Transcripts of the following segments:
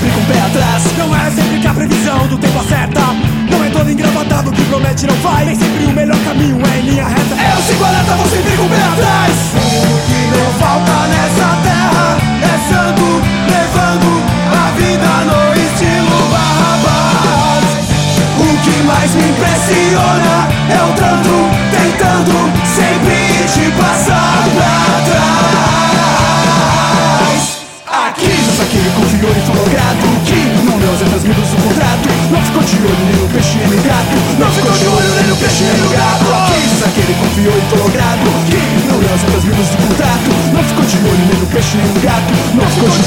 sempre com o pé atrás. Não é sempre que a previsão do tempo acerta. Não é todo engravatado que promete não vai. Nem sempre o melhor caminho é em linha reta. Eu sigo a lata, vou sempre com o pé atrás. O que não falta nessa terra é santo levando a vida no estilo Barrabás. O que mais me impressiona é o tanto tentando sempre te passar Saquei, confiou e falou grato Que não deu as letras miúdas do contrato. Não ficou de olho nem no peixe nem no gato. Não ficou de olho nem no peixe nem no gato. Aqui já saquei, confiou e falou grato Que não deu as letras miúdas do contrato? Não ficou de olho nem no peixe nem no gato. Não ficou de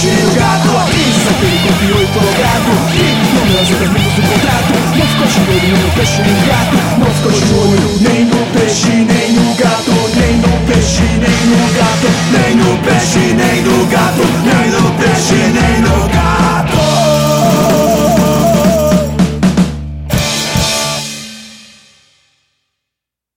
nem no gato Aqui, aquele confiou e colorado Que não deu as outras vidas do contrato. Não ficou de olho no peixe nem gato. Não ficou de olho nem